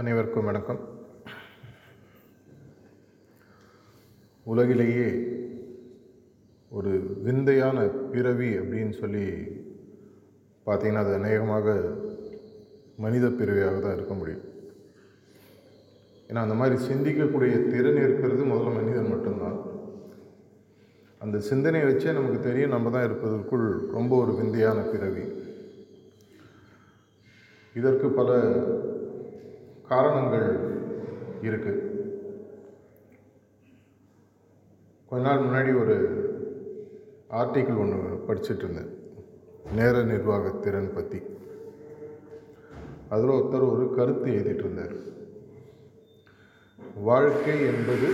அனைவருக்கும் வணக்கம். உலகிலேயே ஒரு விந்தையான பிறவி அப்படின்னு சொல்லி பார்த்தீங்கன்னா அது அநேகமாக மனித பிறவியாக தான் இருக்க முடியும். ஏன்னா அந்த மாதிரி சிந்திக்கக்கூடிய திறன் இருக்கிறது முதல்ல மனிதன் மட்டும்தான். அந்த சிந்தனையை வச்சே நமக்கு தெரியும் நம்ம தான் இருப்பதற்குள் ரொம்ப ஒரு விந்தையான பிறவி. இதற்கு பல காரணங்கள் இருக்குது கொஞ்ச நாள் முன்னாடி ஒரு ஆர்டிக்கிள் ஒன்று படிச்சுட்டு இருந்தேன். நேர நிர்வாக திறன் பற்றி அதில் ஒருத்தர் ஒரு கருத்து எழுதிட்டு இருந்தார். வாழ்க்கை என்பது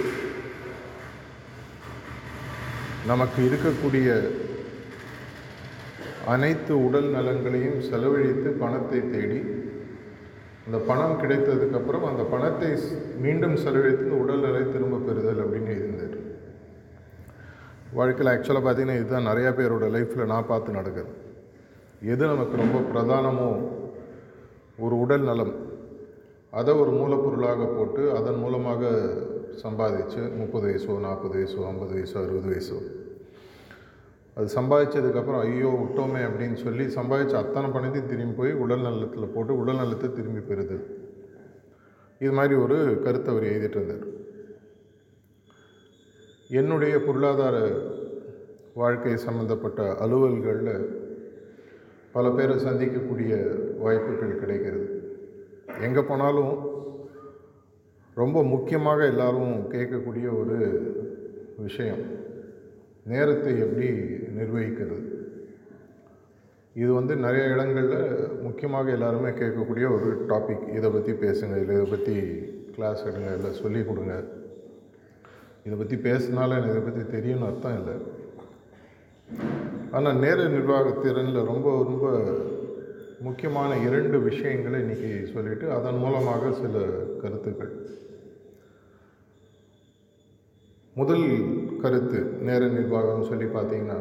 நமக்கு இருக்கக்கூடிய அனைத்து உடல் நலங்களையும் செலவழித்து பணத்தை தேடி அந்த பணம் கிடைத்ததுக்கப்புறம் அந்த பணத்தை மீண்டும் செலவழித்து இந்த உடல் திரும்ப பெறுதல் அப்படின்னு இருந்தார் வாழ்க்கையில் ஆக்சுவலாக பார்த்தீங்கன்னா இதுதான் நிறையா பேரோட லைஃப்பில் நான் பார்த்து நடக்குது. எது நமக்கு ரொம்ப பிரதானமோ ஒரு உடல் நலம் அதை ஒரு மூலப்பொருளாக போட்டு அதன் மூலமாக சம்பாதிச்சு முப்பது வயசோ நாற்பது வயசோ ஐம்பது வயசோ அறுபது வயசோ அது சம்பாதிச்சதுக்கப்புறம் ஐயோ விட்டோமே அப்படின்னு சொல்லி சம்பாதிச்ச அத்தனை பணத்தையும் திரும்பி போய் உடல் நலத்தில் போட்டு உடல் நலத்தை திரும்பி பெறுது. இது மாதிரி ஒரு கருத்தை அவர் எழுதிட்டு இருந்தார். என்னுடைய பொருளாதார வாழ்க்கை சம்மந்தப்பட்ட அலுவல்களில் பல பேரை சந்திக்கக்கூடிய வாய்ப்புகள் கிடைக்கிறது. எங்கே போனாலும் ரொம்ப முக்கியமாக எல்லாரும் கேட்கக்கூடிய ஒரு விஷயம். நேரத்தை எப்படி நிர்வகிக்கிறது? இது வந்து நிறைய இடங்களில் முக்கியமாக எல்லாருமே கேட்கக்கூடிய ஒரு டாபிக் இதை பற்றி பேசுங்க இல்லை இதை பற்றி கிளாஸ் எடுங்க இல்லை சொல்லிக் கொடுங்க. இதை பற்றி பேசினால எனக்கு இதை பற்றி தெரியும்னு அர்த்தம் இல்லை. ஆனால் நேர நிர்வாக திறனில் ரொம்ப ரொம்ப முக்கியமான இரண்டு விஷயங்களை இன்றைக்கி சொல்லிவிட்டு அதன் மூலமாக சில கருத்துக்கள். முதல் கருத்து நேர நிர்வாகம் சொல்லி பார்த்தீங்கன்னா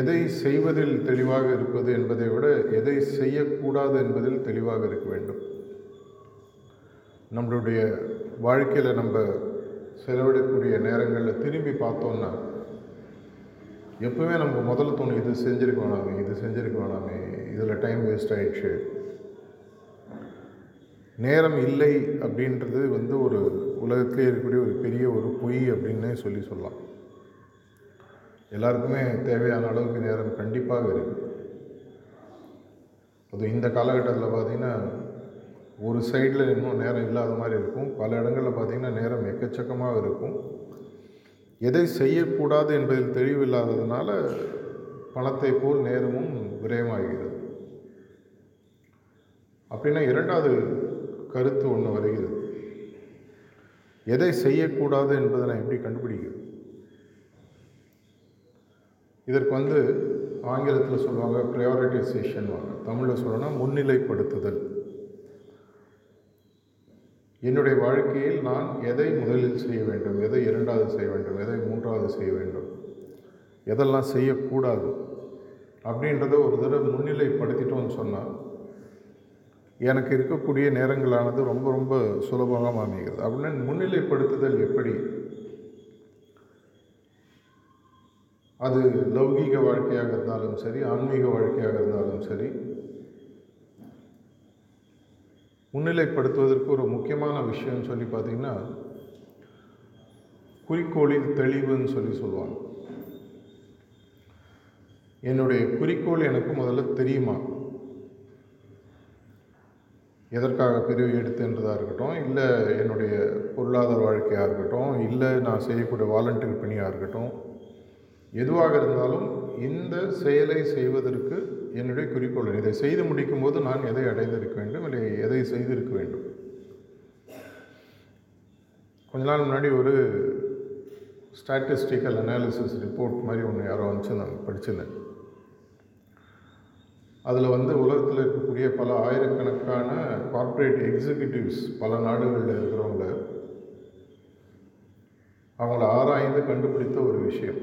எதை செய்வதில் தெளிவாக இருப்பது என்பதை விட எதை செய்யக்கூடாது என்பதில் தெளிவாக இருக்க வேண்டும். நம்மளுடைய வாழ்க்கையில் நம்ம செலவிடக்கூடிய நேரங்களில் திரும்பி பார்த்தோம்னா எப்பவுமே நமக்கு முதல்ல தோணும் இது செஞ்சுருக்க வேணாமே இது செஞ்சுருக்க வேணாமே இதில் டைம் வேஸ்ட் ஆயிடுச்சு. நேரம் இல்லை அப்படின்றது வந்து ஒரு உலகத்திலே இருக்கக்கூடிய ஒரு பெரிய ஒரு பொய் அப்படின்னே சொல்லி சொல்லலாம். எல்லாருக்குமே தேவையான அளவுக்கு நேரம் கண்டிப்பாக இருக்குது அது இந்த காலகட்டத்தில் பார்த்திங்கன்னா ஒரு சைடில் இன்னும் நேரம் இல்லாத மாதிரி இருக்கும். பல இடங்களில் பார்த்திங்கன்னா நேரம் எக்கச்சக்கமாக இருக்கும். எதை செய்யக்கூடாது என்பதில் தெளிவில்லாததுனால பணத்தை போல் நேரமும் விரயமாகிறது. அப்படின்னா இரண்டாவது கருத்து ஒன்று வருகிறது. எதை செய்யக்கூடாது என்பதை நான் எப்படி கண்டுபிடிக்கிறது? இதற்கு வந்து ஆங்கிலத்தில் சொல்லுவாங்க ப்ரையாரிட்டைசேஷன் வாங்க. தமிழில் சொல்லணும்னா முன்னிலைப்படுத்துதல். என்னுடைய வாழ்க்கையில் நான் எதை முதலில் செய்ய வேண்டும்? எதை இரண்டாவது செய்ய வேண்டும்? எதை மூன்றாவது செய்ய வேண்டும்? எதெல்லாம் செய்யக்கூடாது? அப்படின்றத ஒரு தடவை முன்னிலைப்படுத்திட்டோம்னு சொன்னால் எனக்கு இருக்கக்கூடிய நேரங்களானது ரொம்ப ரொம்ப சுலபமாக அமைகிறது அப்படின்னு முன்னிலைப்படுத்துதல் எப்படி? அது லௌகீக வாழ்க்கையாக இருந்தாலும் சரி ஆன்மீக வாழ்க்கையாக இருந்தாலும் சரி முன்னிலைப்படுத்துவதற்கு ஒரு முக்கியமான விஷயம் சொல்லி பார்த்தீங்கன்னா குறிக்கோளில் தெளிவுன்னு சொல்லி சொல்லுவாங்க. என்னுடைய குறிக்கோள் எனக்கு முதல்ல தெரியுமா? எதற்காக பிரிவு எடுத்துன்றதாக இருக்கட்டும் இல்லை என்னுடைய பொருளாதார வாழ்க்கையாக இருக்கட்டும் இல்லை நான் செய்யக்கூடிய வாலண்டியர் பணியாக இருக்கட்டும் எதுவாக இருந்தாலும் இந்த செயலை செய்வதற்கு என்னுடைய குறிக்கோள். இதை செய்து முடிக்கும் போது நான் எதை அடைந்திருக்க வேண்டும் இல்லை எதை செய்திருக்க வேண்டும்? கொஞ்ச நாள் முன்னாடி ஒரு ஸ்டாட்டிஸ்டிக்கல் அனாலிசிஸ் ரிப்போர்ட் மாதிரி ஒன்று யாரோ வந்துச்சு நான் படிச்சிருந்தேன். அதில் வந்து உலகத்தில் இருக்கக்கூடிய பல ஆயிரக்கணக்கான கார்ப்பரேட் எக்ஸிக்யூட்டிவ்ஸ் பல நாடுகளில் இருக்கிறவங்கள அவங்கள ஆராய்ந்து கண்டுபிடித்த ஒரு விஷயம்.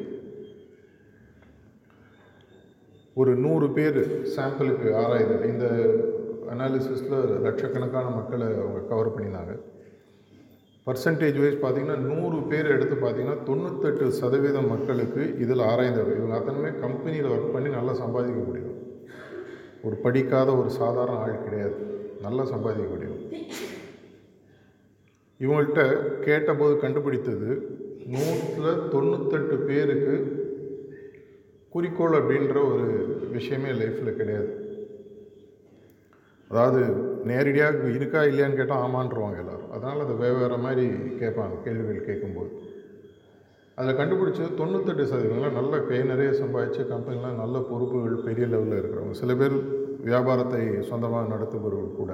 ஒரு நூறு பேர் சாம்பிளுக்கு ஆராய்தல் இந்த அனாலிசிஸில் லட்சக்கணக்கான மக்களை அவங்க கவர் பண்ணினாங்க. பர்சன்டேஜ் வைஸ் பார்த்திங்கன்னா நூறு பேர் எடுத்து பார்த்தீங்கன்னா தொண்ணூத்தெட்டு சதவீதம் மக்களுக்கு இதில் ஆராய்ந்தவர். இவங்க அத்தனைமே கம்பெனியில் ஒர்க் பண்ணி நல்லா சம்பாதிக்கக்கூடியவர் ஒரு படிக்காத ஒரு சாதாரண ஆள் கிடையாது. நல்லா சம்பாதிக்கக்கூடியவர் இவங்கள்ட்ட கேட்டபோது கண்டுபிடித்தது நூற்றில் தொண்ணூத்தெட்டு பேருக்கு குறிக்கோள் அப்படின்ற ஒரு விஷயமே லைஃப்பில் கிடையாது. அதாவது நேரடியாக இருக்கா இல்லையான்னு கேட்டால் ஆமான்றவாங்க எல்லோரும். அதனால் அதை வெவ்வேறு மாதிரி கேட்பாங்க கேள்விகள் கேட்கும்போது. அதில் கண்டுபிடிச்சது தொண்ணூத்தெட்டு சதவீதம்லாம் நல்ல கை நிறைய சம்பாதிச்சு கம்பெனிலாம் நல்ல பொறுப்புகள் பெரிய லெவலில் இருக்கிறவங்க. சில பேர் வியாபாரத்தை சொந்தமாக நடத்துபவர்கள் கூட.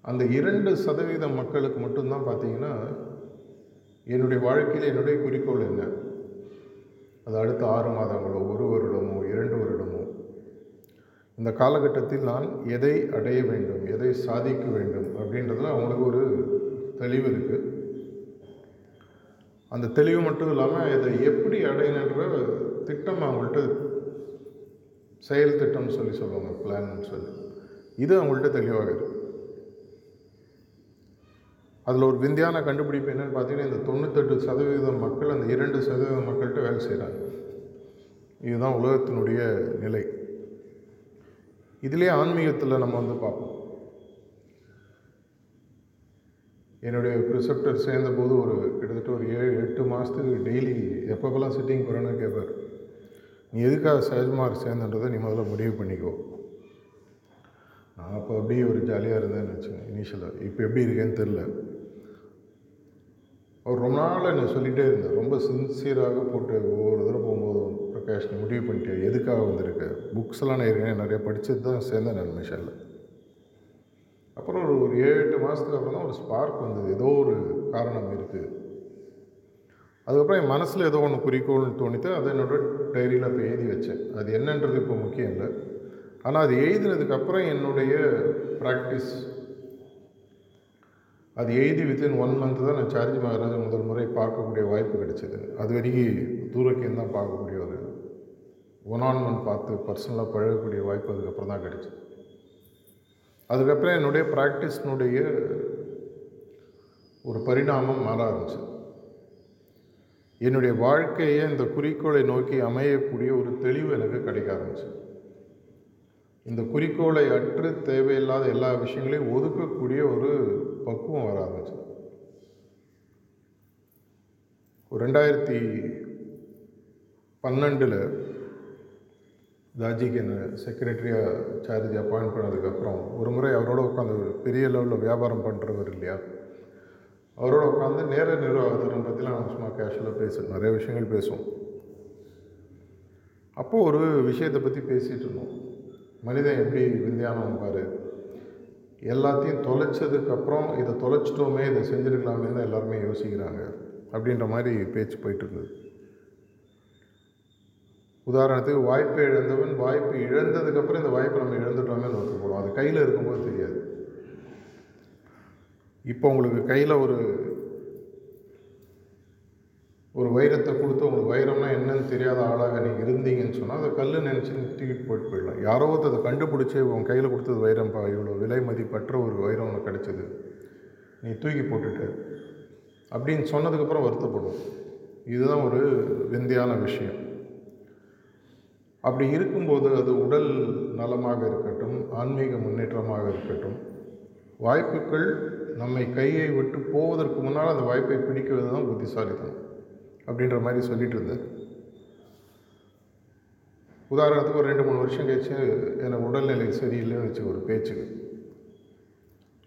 அந்த இரண்டு சதவீதம் மக்களுக்கு மட்டும்தான் பார்த்தீங்கன்னா என்னுடைய வாழ்க்கையில் என்னுடைய குறிக்கோள் என்ன? அது அடுத்த ஆறு மாதங்களோ ஒரு வருடமோ இரண்டு வருடமோ. இந்த காலகட்டத்தில் நான் எதை அடைய வேண்டும் எதை சாதிக்க வேண்டும் அப்படின்றதுல அவங்களுக்கு ஒரு தெளிவு இருக்குது அந்த தெளிவு மட்டும் இல்லாமல் இதை எப்படி அடையணுன்ற திட்டம் அவங்கள்ட்ட செயல் திட்டம்னு சொல்லி சொல்லுவாங்க பிளான்னு சொல்லி. இது அவங்கள்ட்ட தெளிவாக இருக்குது அதில் ஒரு விந்தியான கண்டுபிடிப்பு என்னென்னு பார்த்தீங்கன்னா இந்த தொண்ணூத்தெட்டு சதவீதம் மக்கள் அந்த இரண்டு சதவீதம் மக்கள்கிட்ட வேலை செய்கிறாங்க இதுதான் உலகத்தினுடைய நிலை. இதிலே ஆன்மீகத்தில் நம்ம வந்து பார்ப்போம். என்னுடைய ப்ரிசெப்டர் சேர்ந்தபோது ஒரு கிட்டத்தட்ட ஒரு ஏழு எட்டு மாதத்துக்கு டெய்லி எப்பப்பெல்லாம் சிட்டிங் போகிறேன்னு கேட்பார் நீ எதுக்காக சஹஜ்மார் சேர்ந்துன்றதை நீ முதல்ல முடிவு பண்ணிக்கோ. நான் அப்போ அப்படியே ஒரு ஜாலியாக இருந்தேன்னு வச்சுங்க இனிஷியலாக இப்போ எப்படி இருக்கேன்னு தெரில அவர் ரொம்ப நாள் என்ன சொல்லிகிட்டே இருந்தார். ரொம்ப சின்சியராக போட்டு ஒவ்வொரு தடவை போகும்போதும் பிரகாஷ் முடிவு பண்ணிட்டேன் எதுக்காக வந்திருக்க? புக்ஸ்லாம் நான் ஏற்கனவே நிறைய படித்தது தான் சேர்ந்தேன் நான் மிஷனில் அப்புறம் ஒரு ஒரு ஏழு எட்டு மாதத்துக்கு அப்புறம் தான் ஒரு ஸ்பார்க் வந்தது. ஏதோ ஒரு காரணம் இருக்குது அதுக்கப்புறம் என் மனசில் ஏதோ ஒன்று குறிக்கோள்னு தோணித்து அதை என்னோட டைரியில் இப்போ எழுதி வச்சேன். அது என்னன்றது இப்போ முக்கியம் இல்லை. ஆனால் அது எழுதினதுக்கப்புறம் என்னுடைய ப்ராக்டிஸ் அது எழுதி வித்தின் ஒன் மந்த்து தான் நான் சார்ஜ் மகாராஜ் முதல் முறை பார்க்கக்கூடிய வாய்ப்பு கிடைச்சிது. அது வரைக்கும் தூரக்கியம் தான் பார்க்கக்கூடிய ஒரு ஒன் ஆன் ஒன் பார்த்து பர்சனலாக பழகக்கூடிய வாய்ப்பு அதுக்கப்புறம் தான் கிடைச்சிது. அதுக்கப்புறம் என்னுடைய ப்ராக்டிஸ்னுடைய ஒரு பரிணாமம் மாற ஆரம்பிச்சு என்னுடைய வாழ்க்கையை இந்த குறிக்கோளை நோக்கி அமையக்கூடிய ஒரு தெளிவு எனக்கு கிடைக்க ஆரம்பிச்சு இந்த குறிக்கோளை அற்று தேவையில்லாத எல்லா விஷயங்களையும் ஒதுக்கக்கூடிய ஒரு பக்குவம் வர ஆரம்பிச்சு ரெண்டாயிரத்தி பன்னெண்டில் தாஜிக்கு என்ன செக்ரட்டரியாக சார்ஜ் அப்பாயிண்ட் பண்ணதுக்கப்புறம் ஒரு முறை அவரோட உட்காந்து பெரிய லெவலில் வியாபாரம் பண்ணுறவர் இல்லையா? அவரோட உட்காந்து நேர நிர்வாகத்திறன் பற்றிலாம் நம்ம சும்மா கேஷுவலாக பேசுவோம் நிறைய விஷயங்கள் பேசுவோம். அப்போது ஒரு விஷயத்தை பற்றி பேசிகிட்டு இருந்தோம். மனிதன் எப்படி விந்தியானம் பாரு. எல்லாத்தையும் தொலைச்சதுக்கப்புறம் இதை தொலைச்சிட்டோமே இதை செஞ்சுருக்கலாமே தான் எல்லாருமே யோசிக்கிறாங்க. அப்படின்ற மாதிரி பேச்சு போயிட்டு இருந்தது. உதாரணத்துக்கு வாய்ப்பை இழந்தவன் வாய்ப்பு இழந்ததுக்கப்புறம் இந்த வாய்ப்பை நம்ம இழந்துட்டோமே ஒத்துப்போடும் அது கையில் இருக்கும்போது தெரியாது. இப்போ உங்களுக்கு கையில் ஒரு ஒரு வைரத்தை கொடுத்து உங்களுக்கு வைரம்னா என்னன்னு தெரியாத ஆளாக நீங்கள் இருந்தீங்கன்னு சொன்னால் அதை கல் நினச்சி தூக்கிட்டு போயிட்டு போயிடலாம். யாரோ அதை கண்டுபிடிச்சி உன் கையில் கொடுத்தது வைரம்ப்பா இவ்வளோ விலை மதிப்பற்ற ஒரு வைரம் உனக்கு கிடைச்சது. நீ தூக்கி போட்டுட்டு. அப்படின்னு சொன்னதுக்கப்புறம் வருத்தப்படும் இதுதான் ஒரு விந்தியான விஷயம். அப்படி இருக்கும்போது அது உடல் நலமாக இருக்கட்டும் ஆன்மீக முன்னேற்றமாக இருக்கட்டும் வாய்ப்புகள் நம்மை கையை விட்டு போவதற்கு முன்னால் அந்த வாய்ப்பை பிடிக்கிறது தான் புத்திசாலித்தனம் அப்படின்ற மாதிரி சொல்லிட்டு இருந்தேன். உதாரணத்துக்கு ஒரு ரெண்டு மூணு வருஷம் கழிச்சு எனக்கு உடல்நிலை சரியில்லைன்னு வச்சு ஒரு பேச்சுக்கு.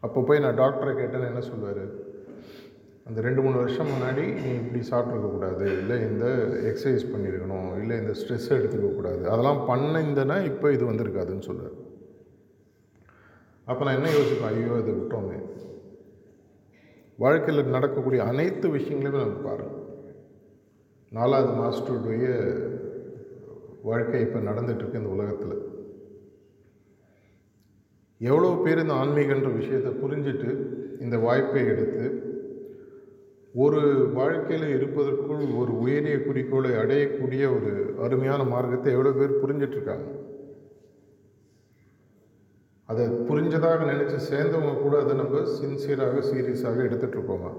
அப்போ போய் நான் டாக்டரை கேட்டேன்னு என்ன சொல்லுவார்? அந்த ரெண்டு மூணு வருஷம் முன்னாடி நீ இப்படி சாப்பிட்ருக்கக்கூடாது இல்லை இந்த எக்ஸசைஸ் பண்ணியிருக்கணும் இல்லை இந்த ஸ்ட்ரெஸ் எடுத்துக்கக்கூடாது அதெல்லாம் பண்ணிருந்தேன்னா இப்போ இது வந்திருக்காதுன்னு சொல்லுவார் அப்போ நான் என்ன யோசிப்பேன்? ஐயோ இதை விட்டோமே. வாழ்க்கையில் நடக்கக்கூடிய அனைத்து விஷயங்களையுமே நம்ம பாருங்கள் நாலாவது மாஸ்டருடைய வாழ்க்கை இப்போ நடந்துகிட்ருக்கு இந்த உலகத்தில். எவ்வளோ பேர் இந்த ஆன்மீகன்ற விஷயத்தை புரிஞ்சுட்டு இந்த வாய்ப்பை எடுத்து ஒரு வாழ்க்கையில் இருப்பதற்குள் ஒரு உயரிய குறிக்கோளை அடையக்கூடிய ஒரு அருமையான மார்க்கத்தை எவ்வளோ பேர் புரிஞ்சிட்ருக்காங்க. அதை புரிஞ்சதாக நினச்சி சேர்ந்தவங்க கூட அதை நம்ம சின்சியராக சீரியஸாக எடுத்துகிட்ருக்கோமா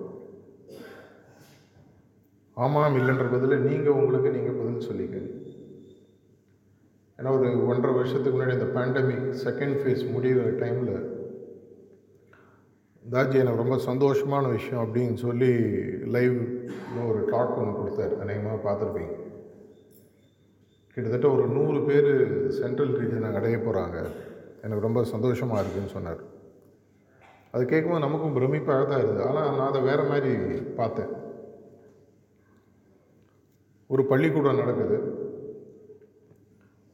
ஆமாம் இல்லைன்ற பதில் நீங்கள் உங்களுக்கு நீங்கள் பதில் சொல்லிக்க. ஏன்னா ஒரு ஒன்றரை வருஷத்துக்கு முன்னாடி இந்த பேண்டமிக் செகண்ட் ஃபேஸ் முடிகிற டைமில் தாஜி எனக்கு ரொம்ப சந்தோஷமான விஷயம் அப்படின்னு சொல்லி லைவ்ல ஒரு டாக் ஒன்று கொடுத்தாரு. அநேகமாக பார்த்துருப்பீங்க. கிட்டத்தட்ட ஒரு நூறு பேர் சென்ட்ரல் ரீஜனை அடைய போகிறாங்க எனக்கு ரொம்ப சந்தோஷமாக இருக்குதுன்னு சொன்னார். அது கேட்கும்போது நமக்கும் பிரமிப்பாக தான் இருக்குது ஆனால் நான் அதை வேறு மாதிரி பார்த்தேன். ஒரு பள்ளிக்கூடம் நடக்குது.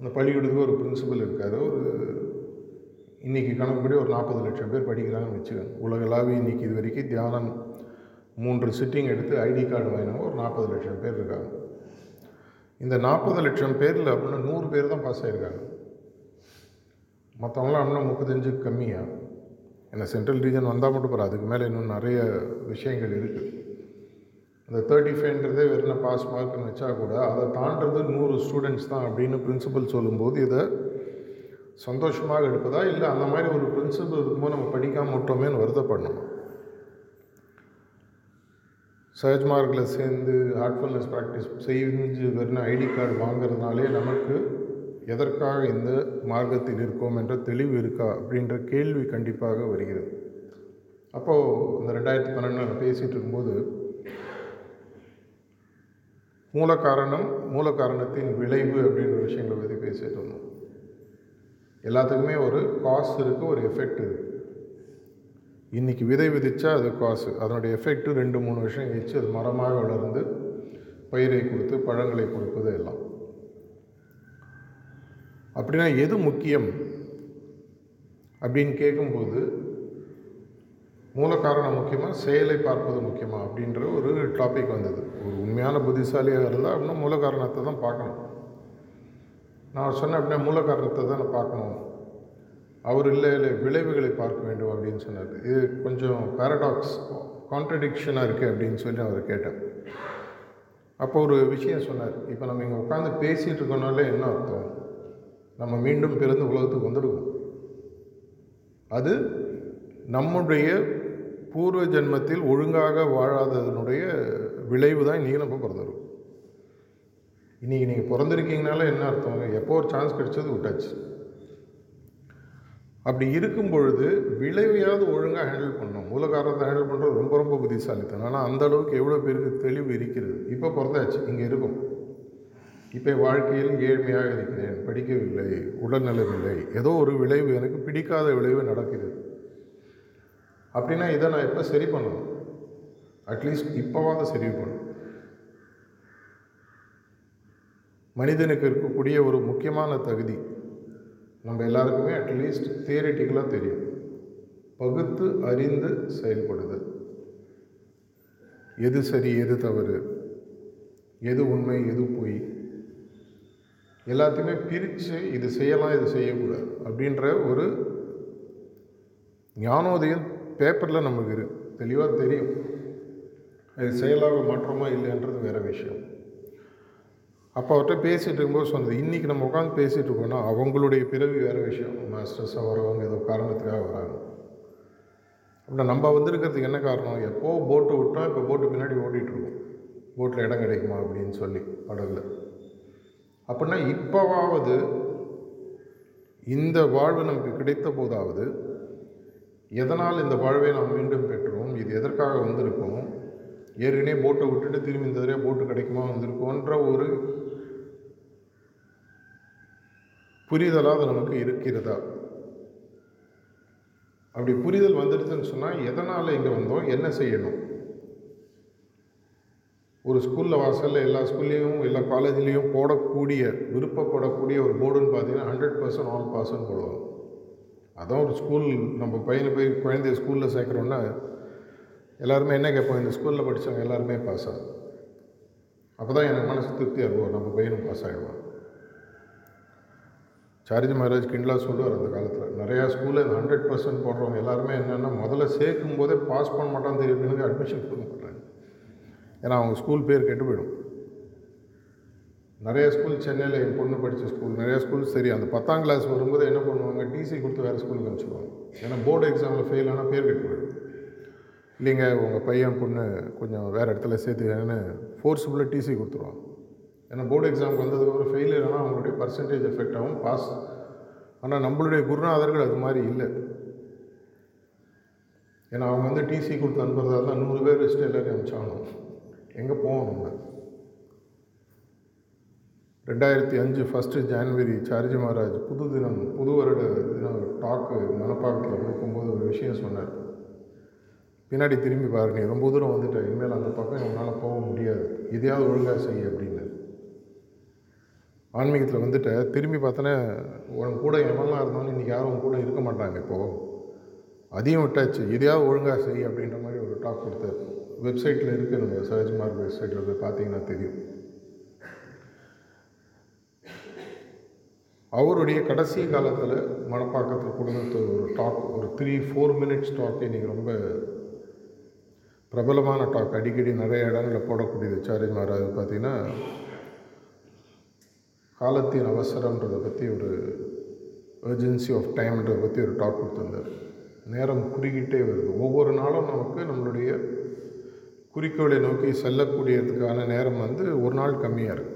அந்த பள்ளிக்கூடத்துக்கு ஒரு பிரின்சிபல் இருக்கார். ஒரு இன்றைக்கி கணக்குப்படி ஒரு நாற்பது லட்சம் பேர் படிக்கிறாங்கன்னு வச்சுக்கோங்க. உலகளாவிய இன்றைக்கி இது வரைக்கும் தியானம் மூன்று சிட்டிங் எடுத்து ஐடி கார்டு வாங்கினாங்க ஒரு நாற்பது லட்சம் பேர் இருக்காங்க. இந்த நாற்பது லட்சம் பேரில் அப்படின்னா நூறு பேர் தான் பாஸ் ஆகிருக்காங்க மற்றவங்களாம் அப்படின்னா முப்பத்தஞ்சு கம்மியாக ஏன்னா சென்ட்ரல் ரீஜன் வந்தால் மட்டும் போகிற அதுக்கு மேலே இன்னும் நிறைய விஷயங்கள் இருக்குது அந்த தேர்ட்டி ஃபைவ்ன்றதே வெறும் பாஸ் மார்க்னு வச்சா கூட அதை தாண்டது நூறு ஸ்டூடெண்ட்ஸ் தான் அப்படின்னு பிரின்சிபல் சொல்லும்போது இதை சந்தோஷமாக எடுப்பதா? இல்லை அந்த மாதிரி ஒரு பிரின்சிபல் இருக்கும்போது நம்ம படிக்காமல் விட்டோமேன்னு வருத்தப்படணும்? சர்ச் மார்க்கில் சேர்ந்து ஹார்ட்ஃபுல்னஸ் ப்ராக்டிஸ் செஞ்சு வெறும் ஐடி கார்டு வாங்குறதுனாலே நமக்கு எதற்காக இந்த மார்க்கத்தில் இருக்கோம் என்ற தெளிவு இருக்கா? அப்படின்ற கேள்வி கண்டிப்பாக வருகிறது. அப்போது இந்த ரெண்டாயிரத்தி பன்னெண்டில் பேசிகிட்டு இருக்கும்போது மூல காரணம் மூல காரணத்தின் விளைவு அப்படின்ற விஷயங்களை பற்றி பேசிகிட்டு இருந்தோம். எல்லாத்துக்குமே ஒரு காசு இருக்குது ஒரு எஃபெக்ட் இருக்குது இன்றைக்கி விதை விதித்தா அது காசு அதனுடைய எஃபெக்ட்டு ரெண்டு மூணு வருஷம் கழிச்சு அது மரமாக வளர்ந்து பயிரை கொடுத்து பழங்களை கொடுப்பது எல்லாம். அப்படின்னா எது முக்கியம்? அப்படின்னு கேட்கும்போது மூல காரணம் முக்கியமாக செயலை பார்ப்பது முக்கியமாக அப்படின்ற ஒரு டாபிக் வந்தது. ஒரு உண்மையான புத்திசாலியாக இருந்தால் அப்படின்னா மூல காரணத்தை தான் பார்க்கணும். நான் சொன்னேன் அப்படின்னா மூல காரணத்தை தான் நான் பார்க்கணும். அவர் இல்லை இல்லை விளைவுகளை பார்க்க வேண்டும் அப்படின்னு சொன்னார். இது கொஞ்சம் பேரடாக்ஸ் கான்ட்ரடிக்ஷனாக இருக்குது அப்படின்னு சொல்லி அவர் கேட்டேன். அப்போ ஒரு விஷயம் சொன்னார். இப்போ நம்ம இங்கே உட்காந்து பேசிகிட்டு இருக்கோனாலே என்ன அர்த்தம்? நம்ம மீண்டும் பிறந்து உலகத்துக்கு வந்துடுவோம். அது நம்முடைய பூர்வ ஜென்மத்தில் ஒழுங்காக வாழாததனுடைய விளைவு தான் இன்றைக்கி நம்ம பிறந்துடும் இன்றைக்கி நீங்கள் பிறந்திருக்கீங்கனால என்ன அர்த்தம்? எப்போ ஒரு சான்ஸ் கிடைச்சது விட்டாச்சு. அப்படி இருக்கும் பொழுது விளைவையாவது ஒழுங்காக ஹேண்டில் பண்ணணும். மூல காரணத்தை ஹேண்டில் பண்ணுறது ரொம்ப ரொம்ப புத்திசாலித்தனம். ஆனால் அந்த அளவுக்கு எவ்வளோ பேருக்கு தெளிவு இருக்கிறது? இப்போ பிறந்தாச்சு இங்கே இருக்கும். இப்போ வாழ்க்கையில் ஏழ்மையாக இருக்கிறேன் படிக்கவில்லை உடல்நலமில்லை. ஏதோ ஒரு விளைவு எனக்கு பிடிக்காத விளைவு நடக்கிறது. அப்படின்னா இதை நான் எப்போ சரி பண்ணணும்? அட்லீஸ்ட் இப்போவாக சரி பண்ணணும். மனிதனுக்கு இருக்கக்கூடிய ஒரு முக்கியமான தகுதி. நம்ம எல்லாருக்குமே அட்லீஸ்ட் தியரிட்டிக்கலாக தெரியும். பகுத்து அறிந்து செயல்படுதல். எது சரி எது தவறு? எது உண்மை எது பொய்? எல்லாத்தையுமே பிரித்து இது செய்யலாம் இது செய்யக்கூடாது அப்படின்ற ஒரு ஞானோதயம் பேப்பரில் நமக்கு இரு தெளிவாக தெரியும். அது செயலாக மாற்றமா இல்லைன்றது வேறு விஷயம். அப்போ அவர்கிட்ட பேசிகிட்டு இருக்கும்போது சொன்னது இன்றைக்கி நம்ம உட்காந்து பேசிகிட்டு இருக்கோம்னா அவங்களுடைய பிறவி வேறு விஷயம். மாஸ்டர்ஸாக வரவங்க ஏதோ காரணத்துக்காக வராங்க. அப்படின்னா நம்ம வந்திருக்கிறதுக்கு என்ன காரணம்? எப்போ போட்டு விட்டோம் இப்போ போட்டு பின்னாடி ஓடிட்டுருக்கோம் போட்டில் இடம் கிடைக்குமா அப்படின்னு சொல்லி படகுல. அப்படின்னா இப்போவாவது இந்த வாழ்வு நமக்கு கிடைத்த போதாவது எதனால் இந்த வாழ்வை நாம் மீண்டும் பெற்றோம்? இது எதற்காக வந்திருக்கோம்? ஏற்கனவே போட்டை விட்டுட்டு திரும்பி இந்த தடவை போட்டு கிடைக்குமா வந்திருக்கோன்ற ஒரு புரிதலாக நமக்கு இருக்கிறதா? அப்படி புரிதல் வந்துடுதுன்னு சொன்னால் எதனால் இங்கே வந்தோம்? என்ன செய்யணும்? ஒரு ஸ்கூலில் வாசலில் எல்லா ஸ்கூல்லேயும் எல்லா காலேஜ்லேயும் போடக்கூடிய விருப்பப்படக்கூடிய ஒரு போர்டுன்னு பார்த்தீங்கன்னா ஹண்ட்ரட் பர்சன்ட் ஆல் பாஸ்ன்னு போடுவாங்க. அதான் ஒரு ஸ்கூல் நம்ம பையனை போய் குழந்தைய ஸ்கூலில் சேர்க்குறோன்னா எல்லாருமே என்ன கேட்போம் இந்த ஸ்கூலில் படித்தவங்க எல்லாருமே பாஸ் ஆகும் அப்போ தான் எனக்கு மனசு திருப்தியாக இருக்கும் நம்ம பையனும் பாஸ் ஆகிடுவான் சாரிஜி மகாராஜ் கிண்டலாக சொல்லுவார் அந்த காலத்தில். நிறையா ஸ்கூலில் இந்த ஹண்ட்ரட் பர்சன்ட் போடுறவங்க எல்லாருமே என்னென்னா முதல்ல சேர்க்கும் போதே பாஸ் பண்ண மாட்டான்னு தெரியுது அட்மிஷன் கொடுக்க மாட்டாங்க. ஏன்னா அவங்க ஸ்கூல் பேர் கெட்டு போயிடும். நிறைய ஸ்கூல் சென்னையில் என் பொண்ணு படித்த ஸ்கூல் நிறையா ஸ்கூல் சரி அந்த பத்தாம் கிளாஸ் வரும்போது என்ன பண்ணுவாங்க டிசி கொடுத்து வேறு ஸ்கூலுக்கு அனுப்பிச்சிடுவாங்க. ஏன்னா போர்டு எக்ஸாமில் ஃபெயில் ஆனால் பேர் கெட்டு போயிடும். இல்லைங்க உங்கள் பையன் பொண்ணு கொஞ்சம் வேறு இடத்துல சேர்த்துக்கன்னு ஃபோர்ஸ்ஃபுல்லாக டிசி கொடுத்துருவாங்க. ஏன்னா போர்டு எக்ஸாமுக்கு வந்ததுக்கப்புறம் ஃபெயிலியர் ஆனால் அவங்களுடைய பர்சன்டேஜ் எஃபெக்ட் ஆகும் பாஸ் ஆனால் நம்மளுடைய குருநாதர்கள் அது மாதிரி இல்லை. ஏன்னா அவங்க வந்து டிசி கொடுத்து அனுப்புறதா இருந்தால் நூறு பேர் வச்சுட்டு எல்லோரையும் அனுப்பிச்சாகணும். எங்கே போவோம் நம்ம? ரெண்டாயிரத்தி அஞ்சு ஃபஸ்ட்டு ஜான்வரி சார்ஜி மகாராஜ் புது தினம் புது வருட தினம் டாக்கு மனப்பாக்கத்தில் கொடுக்கும்போது ஒரு விஷயம் சொன்னார். பின்னாடி திரும்பி பாரு நீ ரொம்ப தூரம் வந்துட்டேன் இனிமேல் அந்த பக்கம் உன்னால் போக முடியாது. இதையாவது ஒழுங்காக செய்ய அப்படின்னு. ஆன்மீகத்தில் வந்துட்ட திரும்பி பார்த்தோன்னே உன் கூட எவெல்லாம் இருந்தாலும் இன்றைக்கி யாரும் உன் கூட இருக்க மாட்டாங்க இப்போது அதையும் விட்டாச்சு. இதையாவது ஒழுங்காக செய் அப்படின்ற மாதிரி ஒரு டாக் கொடுத்தார். வெப்சைட்டில் இருக்குது நம்ம சஹஜ்மார்க் வெப்சைட்டில் போய் பார்த்தீங்கன்னா தெரியும். அவருடைய கடைசி காலத்தில் மணப்பாக்கத்தில் கொடுத்த ஒரு டாக் ஒரு த்ரீ ஃபோர் மினிட்ஸ் டாக் இன்றைக்கி ரொம்ப பிரபலமான டாக் அடிக்கடி நிறைய இடங்களில் போடக்கூடியது. சாரி மாறாது பார்த்திங்கன்னா காலத்தின் அவசரன்றதை பற்றி ஒரு அர்ஜென்சி ஆஃப் டைம்ன்றதை பற்றி ஒரு டாக் கொடுத்துருந்தார். நேரம் குறுகிட்டே வருது. ஒவ்வொரு நாளும் நமக்கு நம்மளுடைய குறிக்கோளை நோக்கி செல்லக்கூடியதுக்கான நேரம் வந்து ஒரு நாள் கம்மியாக இருக்குது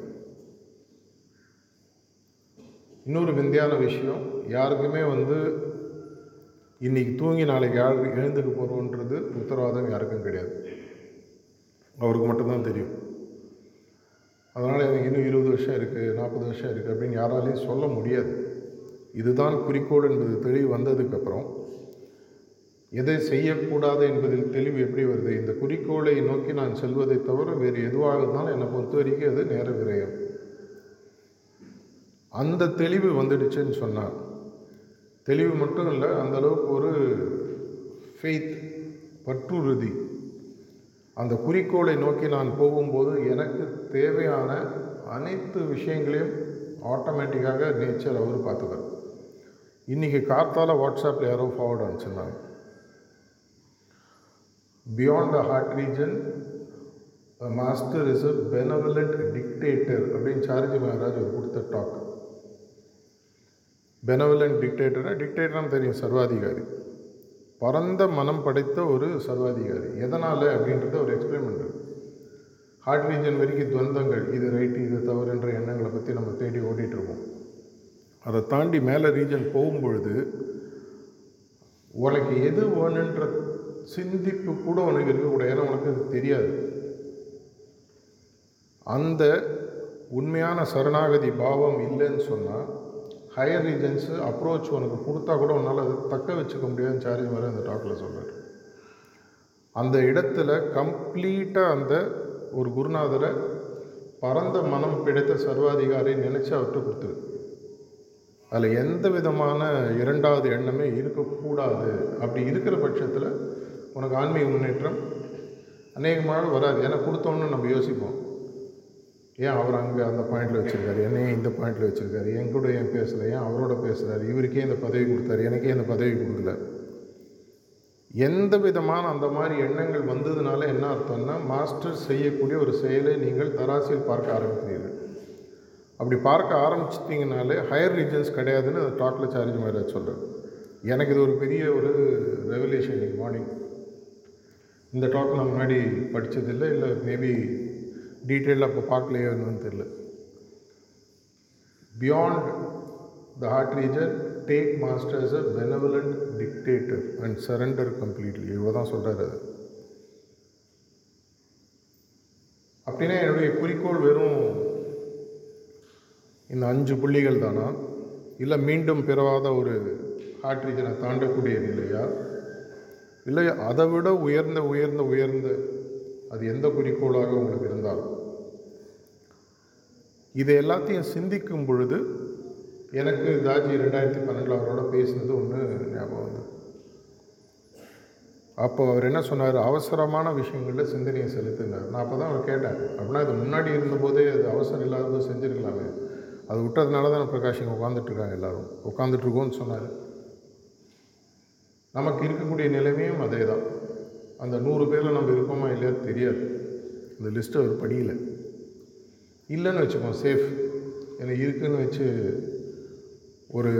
இன்னொரு விந்தியான விஷயம் யாருக்குமே வந்து இன்றைக்கி தூங்கி நாளைக்கு யார் எழுந்துக்க போகிறோன்றது உத்தரவாதம் யாருக்கும் கிடையாது. அவருக்கு மட்டும்தான் தெரியும். அதனால் எனக்கு இன்னும் இருபது வருஷம் இருக்குது நாற்பது வருஷம் இருக்குது அப்படின்னு யாராலையும் சொல்ல முடியாது. இதுதான் குறிக்கோள் என்பது. தெளிவு வந்ததுக்கப்புறம் எதை செய்யக்கூடாது என்பதில் தெளிவு எப்படி வருது? இந்த குறிக்கோளை நோக்கி நான் செல்வதை தவிர வேறு எதுவாக இருந்தாலும் என்னை பொறுத்த வரைக்கும் அது நேர விரயம். அந்த தெளிவு வந்துடுச்சுன்னு சொன்னார். தெளிவு மட்டும் இல்லை அந்தளவுக்கு ஒரு ஃபெய்த் பற்றுறுதி. அந்த குறிக்கோளை நோக்கி நான் போகும்போது எனக்கு தேவையான அனைத்து விஷயங்களையும் ஆட்டோமேட்டிக்காக நேச்சர் அவர் பார்த்துக்கார் இன்றைக்கி கார்த்தால் வாட்ஸ்அப்பில் யாரோ forward அனுப்பிச்சிருந்தாங்க. Beyond the heart region master is a benevolent dictator அப்படின்னு சார்ஜி மகாராஜ் ஒரு கொடுத்த டாக் பெனவலண்ட் டிக்டேட்டர்னா டிக்டேட்டர்னு தெரியும் சர்வாதிகாரி. பரந்த மனம் படைத்த ஒரு சர்வாதிகாரி. எதனால் அப்படின்றத ஒரு எக்ஸ்பிளைன் ஹார்ட் ரீஜன் வரைக்கும் துவந்தங்கள் இது ரைட்டு இது தவறுன்ற எண்ணங்களை பற்றி நம்ம தேடி ஓட்டிகிட்ருக்கோம் அதை தாண்டி மேலே ரீஜன் போகும்பொழுது உனக்கு எது வேணுன்ற சிந்திப்பு கூட உனக்கு இருக்கக்கூடிய ஏன்னா உனக்கு அது தெரியாது. அந்த உண்மையான சரணாகதி பாவம் இல்லைன்னு சொன்னால் ஹையர் ரீஜன்ஸு அப்ரோச் உனக்கு கொடுத்தா கூட உன்னால் அதை தக்க வச்சுக்க முடியாதுன்னு சார்ஜ் மாதிரி அந்த டாக்கில் சொல்கிறார் அந்த இடத்துல கம்ப்ளீட்டாக அந்த ஒரு குருநாதரை பரந்த மனம் பிடித்த சர்வாதிகாரி நினச்சி அவர்கிட்ட கொடுத்துரு. அதில் எந்த விதமான இரண்டாவது எண்ணமே இருக்கக்கூடாது. அப்படி இருக்கிற பட்சத்தில் உனக்கு ஆன்மீக முன்னேற்றம் அநேகமாக வராது. ஏன்னா கொடுத்தோன்னு நம்ம யோசிப்போம். ஏன் அவர் அங்கே அந்த பாயிண்டில் வச்சுருக்காரு? என்னையே இந்த பாயிண்டில் வச்சுருக்காரு? என் கூட ஏன் பேசலை? ஏன் அவரோட பேசுகிறாரு இவருக்கே இந்த பதவி கொடுத்தாரு. எனக்கே இந்த பதவி கொடுக்கல. எந்த விதமான அந்த மாதிரி எண்ணங்கள் வந்ததுனால என்ன அர்த்தம்னா மாஸ்டர் செய்யக்கூடிய ஒரு செயலை நீங்கள் தராசியில் பார்க்க ஆரம்பிக்கிறீர்கள். அப்படி பார்க்க ஆரம்பிச்சிட்டிங்கனாலே ஹையர் ரீஜன்ஸ் கிடையாதுன்னு அந்த டாக்கில் சார்ஜ் மாதிரி சொல்கிறேன் எனக்கு இது ஒரு பெரிய ஒரு ரெவலேஷன் மார்னிங் இந்த டாக் நான் முன்னாடி படித்ததில்லை இல்லை மேபி டீட்டெயிலாக இப்போ பார்க்கலையோ என்னன்னு தெரில beyond the heart region take masters a benevolent dictator and surrender completely இவ்வளோ தான் சொல்கிறார் அது. அப்படின்னா என்னுடைய குறிக்கோள் வெறும் இந்த அஞ்சு புள்ளிகள் தானா? இல்லை மீண்டும் பிறவாத ஒரு ஹார்ட் ரீஜனை தாண்டக்கூடிய நிலையா இல்லை அதை விட உயர்ந்த உயர்ந்த உயர்ந்த அது எந்த குறிக்கோளாக உங்களுக்கு இருந்தாலும். இதை எல்லாத்தையும் சிந்திக்கும் பொழுது எனக்கு தாஜி ரெண்டாயிரத்தி பன்னெண்டில் அவரோட பேசினது ஒன்று ஞாபகம் வந்து அப்போ அவர் என்ன சொன்னார்? அவசரமான விஷயங்களில் சிந்தனையை செலுத்துனார். நான் அப்போ தான் அவர் கேட்டேன். அப்படின்னா இது முன்னாடி இருந்தபோதே அது அவசரம் இல்லாத போது செஞ்சுருக்கலாமே. அது விட்டதுனால தான் பிரகாஷ் இங்கே உட்காந்துட்ருக்காங்க எல்லோரும். உட்காந்துட்ருக்கோன்னு சொன்னார். நமக்கு இருக்கக்கூடிய நிலைமையும் அதே தான் அந்த நூறு பேரில் நம்ம இருக்கோமா இல்லையா தெரியாது. இந்த லிஸ்ட்டை அவர் படியில். இல்லைன்னு வச்சுப்போம் சேஃப் ஏன்னா இருக்குன்னு வச்சு ஒரு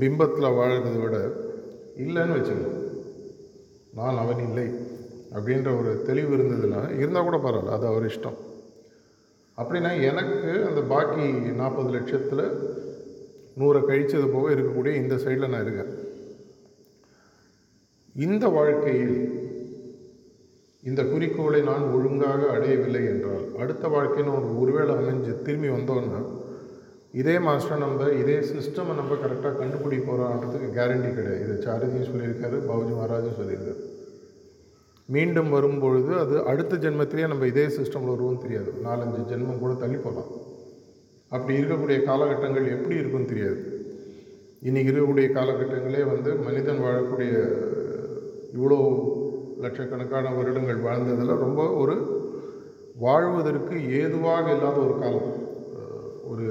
பிம்பத்தில் வாழ்கிறத விட இல்லைன்னு வச்சுக்கணும் நான் அவன் இல்லை அப்படின்ற ஒரு தெளிவு இருந்ததுன்னா இருந்தால் கூட பரவாயில்ல அது அவர் இஷ்டம். அப்படின்னா எனக்கு அந்த பாக்கி நாற்பது லட்சத்தில் நூறை கழிச்சது போக இருக்கக்கூடிய இந்த சைடில் நான் இருக்கேன். இந்த வாழ்க்கையில் இந்த குறிக்கோளை நான் ஒழுங்காக அடையவில்லை என்றால் அடுத்த வாழ்க்கைன்னு ஒரு ஒருவேளை அமைஞ்சு திரும்பி வந்தோன்னா இதே மாஸ்டர் நம்ம இதே சிஸ்டமை நம்ம கரெக்டாக கண்டுபிடிக்க போகிறான்றதுக்கு கேரண்டி கிடையாது. இது சாரதியும் சொல்லியிருக்காரு பாபுஜி மகாராஜும் சொல்லியிருக்காரு. மீண்டும் வரும்பொழுது அது அடுத்த ஜென்மத்திலேயே நம்ம இதே சிஸ்டமில் வருவோம்னு தெரியாது. நாலஞ்சு ஜென்மம் கூட தள்ளி போகலாம். அப்படி இருக்கக்கூடிய காலகட்டங்கள் எப்படி இருக்குன்னு தெரியாது. இன்றைக்கி இருக்கக்கூடிய காலகட்டங்களே வந்து மனிதன் வாழக்கூடிய இவ்வளோ லட்சக்கணக்கான வருடங்கள் வாழ்ந்ததில் ரொம்ப ஒரு வாழ்வதற்கு ஏதுவாக இல்லாத ஒரு காலம். ஒரு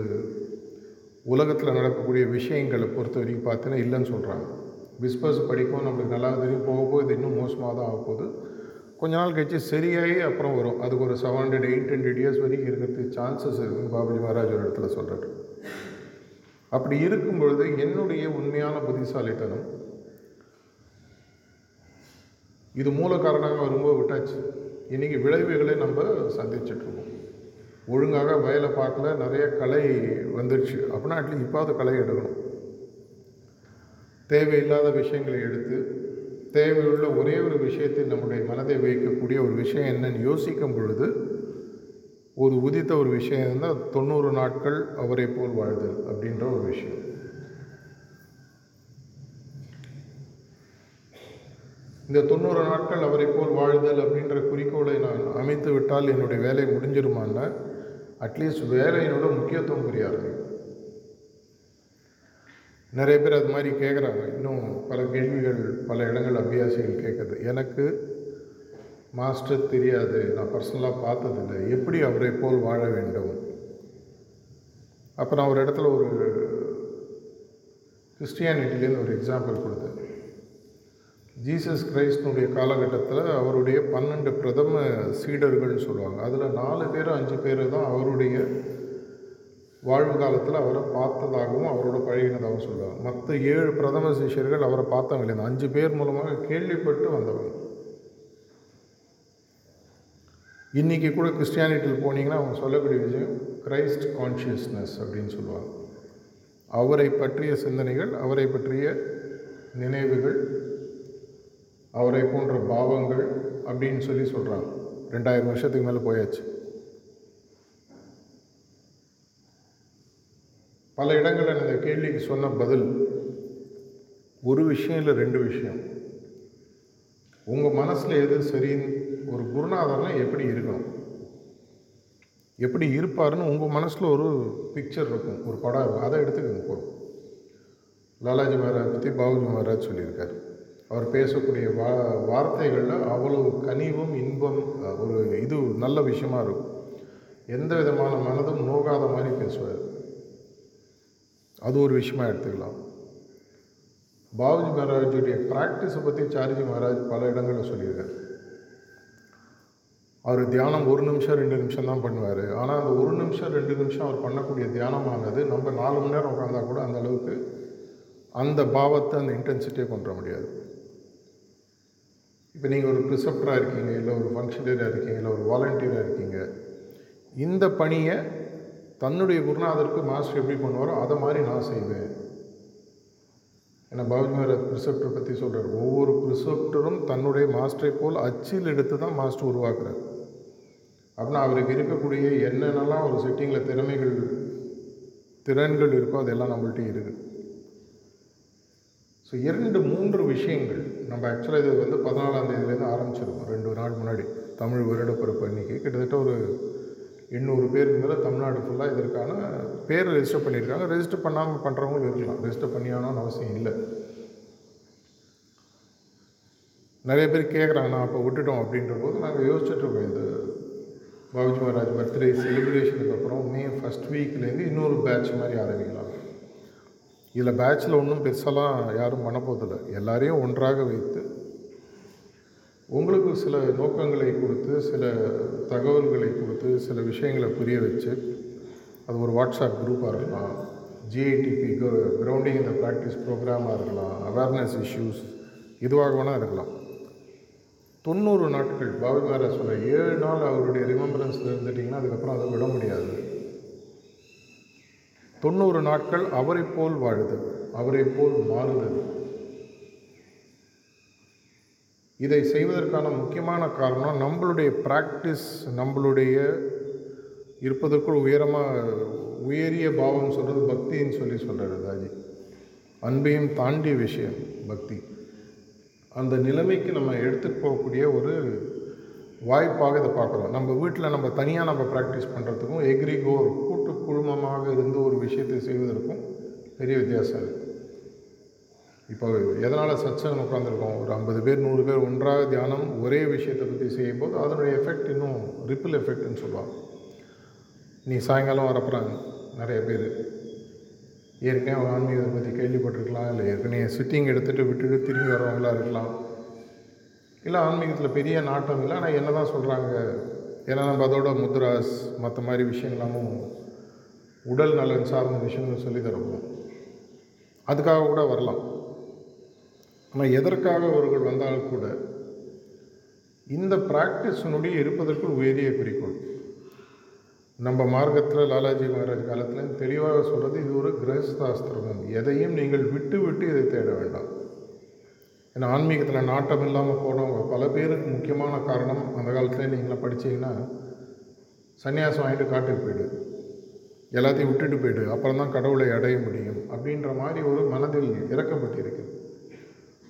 உலகத்தில் நடக்கக்கூடிய விஷயங்களை பொறுத்த வரைக்கும் பார்த்தீங்கன்னா இல்லைன்னு சொல்கிறாங்க பிஸ்பஸ் படிக்கும் நம்மளுக்கு நல்லா தெரியும் போக போக இது இன்னும் மோசமாக தான் ஆக போகுது. கொஞ்ச நாள் கழிச்சு சரியாகி அப்புறம் வரும். அதுக்கு ஒரு seven hundred eight hundred years வரைக்கும் இருக்கிறதுக்கு சான்சஸ் இருக்குன்னு பாபுஜி மகாராஜ் ஒரு இடத்துல சொல்கிறார் அப்படி இருக்கும் பொழுது என்னுடைய உண்மையான புத்திசாலித்தனம் இது மூல காரணமாக வரும்போது விட்டாச்சு. இன்றைக்கி விளைவுகளை நம்ம சந்திச்சிட்ருக்கோம் ஒழுங்காக வயலை பார்க்கல நிறைய கலை வந்துடுச்சு அப்படின்னா அட்லீஸ்ட் இப்பாவது கலை எடுக்கணும். தேவையில்லாத விஷயங்களை எடுத்து தேவையுள்ள ஒரே ஒரு விஷயத்தை நம்முடைய மனதை வைக்கக்கூடிய ஒரு விஷயம் என்னன்னு யோசிக்கும் பொழுது ஒரு உதித்த ஒரு விஷயம் இருந்தால் தொண்ணூறு நாட்கள் அவரை போல் வாழ்தல் அப்படின்ற ஒரு விஷயம். இந்த தொண்ணூறு நாட்கள் அவரை போல் வாழ்தல் அப்படின்ற குறிக்கோளை நான் அமைத்து விட்டால் என்னுடைய வேலை முடிஞ்சிருமான்னா அட்லீஸ்ட் வேலையினோட முக்கியத்துவம் புரிய ஆரம்பிக்கும் நிறைய பேர் அது மாதிரி கேட்குறாங்க இன்னும் பல கேள்விகள் பல இடங்கள் அபியாசிகள் கேட்குறது எனக்கு மாஸ்டர் தெரியாது. நான் பர்சனலாக பார்த்ததில்லை. எப்படி அவரை போல் வாழ வேண்டும்? அப்போ நான் ஒரு இடத்துல ஒரு கிறிஸ்டியானிட்டிலேருந்து ஒரு எக்ஸாம்பிள் கொடுத்தேன். ஜீசஸ் கிரைஸ்டனுடைய காலகட்டத்தில் அவருடைய பன்னெண்டு பிரதம சீடர்கள்னு சொல்லுவாங்க. அதில் நாலு பேர் அஞ்சு பேர் தான் அவருடைய வாழ்வு காலத்தில் அவரை பார்த்ததாகவும் அவரோட பழகினதாகவும் சொல்லுவாங்க. மற்ற ஏழு பிரதம சிஷியர்கள் அவரை பார்த்தவங்க இல்லை அஞ்சு பேர் மூலமாக கேள்விப்பட்டு வந்தவங்க. இன்றைக்கி கூட கிறிஸ்டியானிட்டியில் போனீங்கன்னா அவங்க சொல்லக்கூடிய விஷயம் கிரைஸ்ட் கான்ஷியஸ்னஸ் அப்படின்னு சொல்லுவாங்க. அவரை பற்றிய சிந்தனைகள் அவரை பற்றிய நினைவுகள் அவரை போன்ற பாவங்கள் அப்படின்னு சொல்லி சொல்கிறாங்க ரெண்டாயிரம் வருஷத்துக்கு மேலே போயாச்சு. பல இடங்களில் இந்த கேள்விக்கு சொன்ன பதில் ஒரு விஷயம் இல்லை ரெண்டு விஷயம். உங்கள் மனசில் எது சரின்னு ஒரு குருநாதர்லாம் எப்படி இருக்கணும்? எப்படி இருப்பாருன்னு உங்கள் மனசில் ஒரு பிக்சர் இருக்கும் ஒரு படம் இருக்கும். அதை எடுத்துக்கோங்க போகிறோம் லாலாஜி மகாராஜ் பற்றி பாபுஜி மகாராஜ் சொல்லியிருக்காரு. அவர் பேசக்கூடிய வா வார்த்தைகளில் அவ்வளவு கனிவும் இன்பம் ஒரு இது நல்ல விஷயமா இருக்கும். எந்த விதமான மனதும் நோகாத மாதிரி பேசுவார். அது ஒரு விஷயமா எடுத்துக்கலாம். பாபுஜி மகாராஜுடைய ப்ராக்டிஸை பற்றி சாரிஜி மகாராஜ் பல இடங்களில் சொல்லியிருக்காரு. அவர் தியானம் ஒரு நிமிஷம் ரெண்டு நிமிஷம் தான் பண்ணுவார். ஆனால் அந்த ஒரு நிமிஷம் ரெண்டு நிமிஷம் அவர் பண்ணக்கூடிய தியானமானது நம்ம நாலு மணி நேரம் உட்காந்தா கூட அந்த அளவுக்கு அந்த பாவத்தை அந்த இன்டென்சிட்டியை கொண்டு வர முடியாது. இப்போ நீங்கள் ஒரு ப்ரிசப்டராக இருக்கீங்க இல்லை ஒரு ஃபங்க்ஷனரியாக இருக்கீங்க இல்லை ஒரு வாலண்டியராக இருக்கீங்க இந்த பணியை தன்னுடைய குருநாதருக்கு மாஸ்டர் எப்படி பண்ணுவாரோ அதை மாதிரி நான் செய்வேன். ஏன்னா பாபுஜி மகாராஜ் ப்ரிசெப்டர் பற்றி சொல்கிறார் ஒவ்வொரு ப்ரிசெப்டரும் தன்னுடைய மாஸ்டரை போல் அச்சில் எடுத்து தான் மாஸ்டர் உருவாக்குறார். அப்படின்னா அவருக்கு இருக்கக்கூடிய என்னென்னலாம் ஒரு செட்டிங்கில் திறமைகள் திறன்கள் இருக்கோ அதெல்லாம் நம்மள்ட்ட இருக்குது. ஸோ இரண்டு மூன்று விஷயங்கள் நம்ம ஆக்சுவலாக இது வந்து பதினாலாம் தேதியிலேருந்து ஆரம்பிச்சிருக்கோம். ரெண்டு நாள் முன்னாடி தமிழ் வருடப்பிறப்பு அன்றைக்கி கிட்டத்தட்ட ஒரு எண்ணூறு பேருக்கு மேலே தமிழ்நாடு ஃபுல்லாக இதற்கான பேர் ரெஜிஸ்டர் பண்ணியிருக்காங்க. ரெஜிஸ்டர் பண்ணாமல் பண்ணுறவங்களும் இருக்கலாம். ரெஜிஸ்டர் பண்ணியானோன்னு அவசியம் இல்லை. நிறைய பேர் கேட்குறாங்க நான் அப்போ விட்டுட்டோம் அப்படின்ற போது நாங்கள் யோசிச்சுட்ருக்கோம் இந்த பாபுஜி மகாராஜ் பர்த்டே செலிப்ரேஷனுக்கு அப்புறம் மே ஃபஸ்ட் வீக்லேருந்து இன்னொரு பேட்ச் மாதிரி ஆரம்பிக்கலாம். இதில் பேட்சில் ஒன்றும் பெருசாலாம் யாரும் பண்ண எல்லாரையும் ஒன்றாக வைத்து. உங்களுக்கு சில நோக்கங்களை கொடுத்து சில தகவல்களை கொடுத்து சில விஷயங்களை புரிய வச்சு அது ஒரு வாட்ஸ்அப் குரூப்பாக இருக்கலாம் ஜிஐடிபி கிரவுண்டிங் இந்த ப்ராக்டிஸ் ப்ரோக்ராமாக இருக்கலாம் அவேர்னஸ் இஷ்யூஸ் இதுவாக வேணால் இருக்கலாம். தொண்ணூறு நாட்கள் பாபி மகாராஜ் சொல்ல ஏழு நாள் அவருடைய ரிமம்பரன்ஸில் இருந்துட்டிங்கன்னா அதுக்கப்புறம் அதை விட முடியாது. தொண்ணூறு நாட்கள் அவரை போல் வாழுது அவரை போல் மாறுதல் இதை செய்வதற்கான முக்கியமான காரணம் நம்மளுடைய ப்ராக்டிஸ் நம்மளுடைய இருப்பதற்குள் உயரமாக உயரிய பாவம் சொல்கிறது பக்தின்னு சொல்லி சொல்கிறார் தாஜி அன்பையும் தாண்டிய விஷயம் பக்தி. அந்த நிலைமைக்கு நம்ம எடுத்துகிட்டு போகக்கூடிய ஒரு வாய்ப்பாக இதை பார்க்குறோம். நம்ம வீட்டில் நம்ம தனியாக நம்ம ப்ராக்டிஸ் பண்ணுறதுக்கும் எக்ரிகோ ஒரு கூட்டு குழுமமாக இருந்து ஒரு விஷயத்தை செய்வதற்கும் பெரிய வித்தியாசம் இருக்குது இப்போ எதனால் சச்சங்கம் உட்காந்துருக்கோம் ஒரு ஐம்பது பேர் நூறு பேர் ஒன்றாக தியானம் ஒரே விஷயத்தை பற்றி செய்யும்போது அதனுடைய எஃபெக்ட் இன்னும் ரிப்பிள் எஃபெக்ட்னு சொல்லுவாங்க. நீ சாயங்காலம் வரப்போகிறாங்க நிறைய பேர். ஏற்கனவே அவங்க ஆன்மீகத்தை பற்றி கேள்விப்பட்டிருக்கலாம் இல்லை ஏற்கனவே சிட்டிங் எடுத்துகிட்டு விட்டுட்டு திரும்பி வரவங்களா இருக்கலாம். இல்லை ஆன்மீகத்தில் பெரிய நாட்டம் இல்லை ஆனால் என்ன தான் சொல்கிறாங்க ஏன்னா நம்ம அதோட முத்ராஸ் மற்ற மாதிரி விஷயங்களாமும் உடல் நலன் சார்ந்த விஷயங்கள் சொல்லி தருவோம் அதுக்காக கூட வரலாம். ஆனால் எதற்காக அவர்கள் வந்தாலும் கூட இந்த ப்ராக்டிஸினுடைய இருப்பதற்குள் உயரிய குறிக்கோள். நம்ம மார்க்கத்தில் லாலாஜி மகாராஜ் காலத்தில் தெளிவாக சொல்கிறது இது ஒரு கிரகஸ்தாஸ்திரமும். எதையும் நீங்கள் விட்டு விட்டு இதை தேட வேண்டாம். ஏன்னா ஆன்மீகத்தில் நாட்டம் இல்லாமல் போனவங்க பல பேருக்கு முக்கியமான காரணம் அந்த காலத்தில் நீங்களாம் படித்தீங்கன்னா சன்னியாசம் வாங்கிட்டு காட்டுக்கு போயிடுது. எல்லாத்தையும் விட்டுட்டு போயிடு. அப்புறம் தான் கடவுளை அடைய முடியும். அப்படின்ற மாதிரி ஒரு மனதில் இறக்கப்பட்டிருக்கு.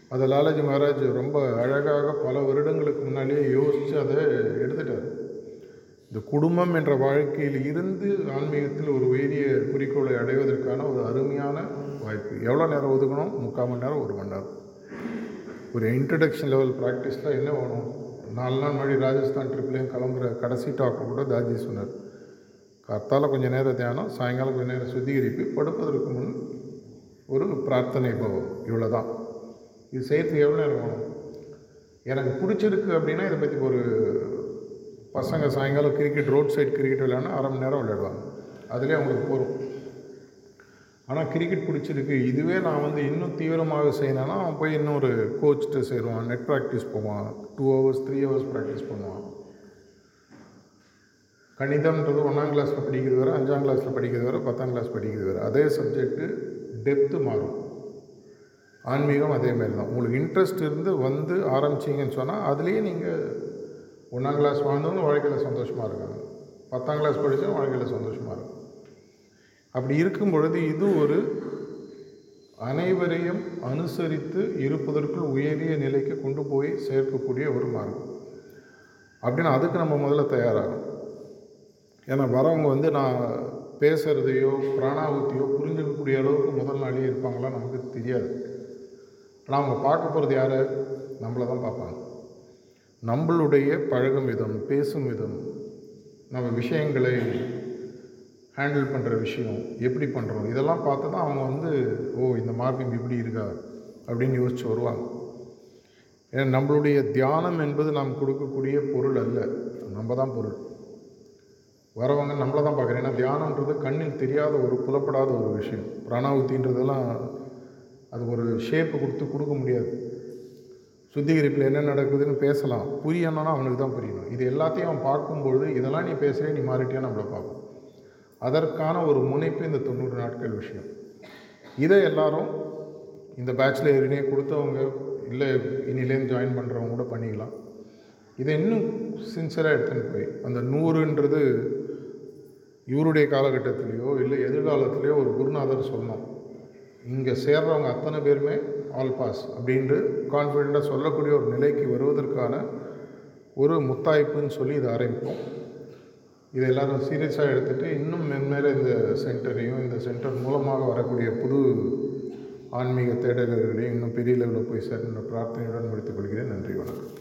அதை லாலாஜி மகாராஜ் ரொம்ப அழகாக பல வருடங்களுக்கு முன்னாலேயே யோசித்து அதை எடுத்துட்டார். இந்த குடும்பம் என்ற வாழ்க்கையில் இருந்து ஆன்மீகத்தில் ஒரு உயரிய குறிக்கோளை அடைவதற்கான ஒரு அருமையான வாய்ப்பு. எவ்வளோ நேரம் ஒதுக்கணும்? முக்கால் மணி நேரம் ஒரு மணி நேரம். ஒரு இன்ட்ரடக்ஷன் லெவல் ப்ராக்டிஸில் என்ன வேணும்? நாலு நாள் முன்னாடி ராஜஸ்தான் ட்ரிப்லேயும் கிளம்புற கடைசி டாக்டர் கூட தாஜி சொன்னார். காத்தால் கொஞ்சம் நேரம் தியானம் சாயங்காலம் கொஞ்சம் நேரம் சுத்திகரிப்பு படுப்பதற்கு முன் ஒரு பிரார்த்தனை பவம் இவ்வளோ தான் இது செய்கிறதுக்கு எவ்வளோ நேரம் வேணும்? எனக்கு பிடிச்சிருக்கு அப்படின்னா இதை பற்றி ஒரு பசங்க சாயங்காலம் கிரிக்கெட் ரோட் சைடு கிரிக்கெட் விளையாடினா அரை மணி நேரம் விளையாடுவாங்க. அதுலேயே அவங்களுக்கு போகும் ஆனால் கிரிக்கெட் பிடிச்சிருக்கு. இதுவே நான் வந்து இன்னும் தீவிரமாக செய்யணும்னா அவன் போய் இன்னொரு கோச்சிட்ட சேருவான். நெட் ப்ராக்டிஸ் போவான். Two hours three hours practice பண்ணுவான். கணிதம்ன்றது ஒன்றாம் கிளாஸில் படிக்கிறது வர அஞ்சாம் கிளாஸில் படிக்கிறது வர பத்தாம் கிளாஸ் படிக்கிறது வர. அதே சப்ஜெக்ட்டு டெப்த்து மாறும். ஆன்மீகம் அதே மாதிரி தான். உங்களுக்கு இன்ட்ரெஸ்ட் இருந்து வந்து ஆரம்பிச்சிங்கன்னு சொன்னால் அதுலேயே நீங்கள் ஒன்றாம் கிளாஸ் வாழ்ந்தவங்க வாழ்க்கையில் சந்தோஷமாக இருக்காங்க. பத்தாம் கிளாஸ் படித்தவங்க வாழ்க்கையில் சந்தோஷமாக இருக்கும் அப்படி இருக்கும் பொழுது இது ஒரு அனைவரையும் அனுசரித்து இருப்பதற்குள் உயரிய நிலைக்கு கொண்டு போய் சேர்க்கக்கூடிய ஒரு மார்க்கம். அப்படின்னா அதுக்கு நம்ம முதல்ல தயாராகும் ஏன்னா வரவங்க வந்து நான் பேசுகிறதையோ பிராணாபுத்தியோ புரிஞ்சுக்கக்கூடிய அளவுக்கு முதல் நாளே இருப்பாங்களா நமக்கு தெரியாது. ஆனால் அவங்க பார்க்க போகிறது யார்? நம்மளை தான் பார்ப்பாங்க. நம்மளுடைய பழகும் விதம் பேசும் விதம் நம்ம விஷயங்களை ஹேண்டில் பண்ணுற விஷயம் எப்படி பண்ணுறோம் இதெல்லாம் பார்த்து தான் அவங்க வந்து ஓ இந்த மார்க்கம் இப்படி இருக்கா? அப்படின்னு யோசித்து வருவாங்க. ஏன்னா நம்மளுடைய தியானம் என்பது நாம் கொடுக்கக்கூடிய பொருள் அல்ல. நம்ம தான் பொருள். வரவங்க நம்மளை தான் பார்க்குறேன். ஏன்னா தியானன்றது கண்ணில் தெரியாத ஒரு புலப்படாத ஒரு விஷயம். பிராணாவுத்தின்றதெல்லாம் அது ஒரு ஷேப்பு கொடுத்து கொடுக்க முடியாது. சுத்திகரிப்பில் என்ன நடக்குதுன்னு பேசலாம். புரியணும்னா அவனுக்கு தான் புரியணும். இது எல்லாத்தையும் அவன் பார்க்கும்பொழுது இதெல்லாம் நீ பேசுகிறே நீ மாறிட்டியா? நம்மளை பார்ப்போம் அதற்கான ஒரு முனைப்பு இந்த தொண்ணூறு நாட்கள் விஷயம். இதை எல்லாரும் இந்த பேட்சில் கொடுத்தவங்க இல்லை இனிலேருந்து ஜாயின் பண்ணுறவங்க கூட பண்ணிக்கலாம். இதை இன்னும் சின்சராக எடுத்துன்னு போய் அந்த நூறுன்றது இவருடைய காலகட்டத்திலேயோ இல்லை எதிர்காலத்திலேயோ ஒரு குருநாதர் சொன்னோம் இங்கே சேர்றவங்க அத்தனை பேருமே ஆல் பாஸ் அப்படின்ட்டு கான்ஃபிடெண்ட்டாக சொல்லக்கூடிய ஒரு நிலைக்கு வருவதற்கான ஒரு முத்தாய்ப்புன்னு சொல்லி இதை ஆரம்பிப்போம். இதை எல்லோரும் சீரியஸாக எடுத்துகிட்டு இன்னும் மென்மேலே இந்த சென்டரையும் இந்த சென்டர் மூலமாக வரக்கூடிய புது ஆன்மீக தேடல்களையும் இன்னும் பெரிய லெவலில் போய் சேர்ந்த பிரார்த்தனையுடன் முடித்துக் கொள்கிறேன். நன்றி வணக்கம்.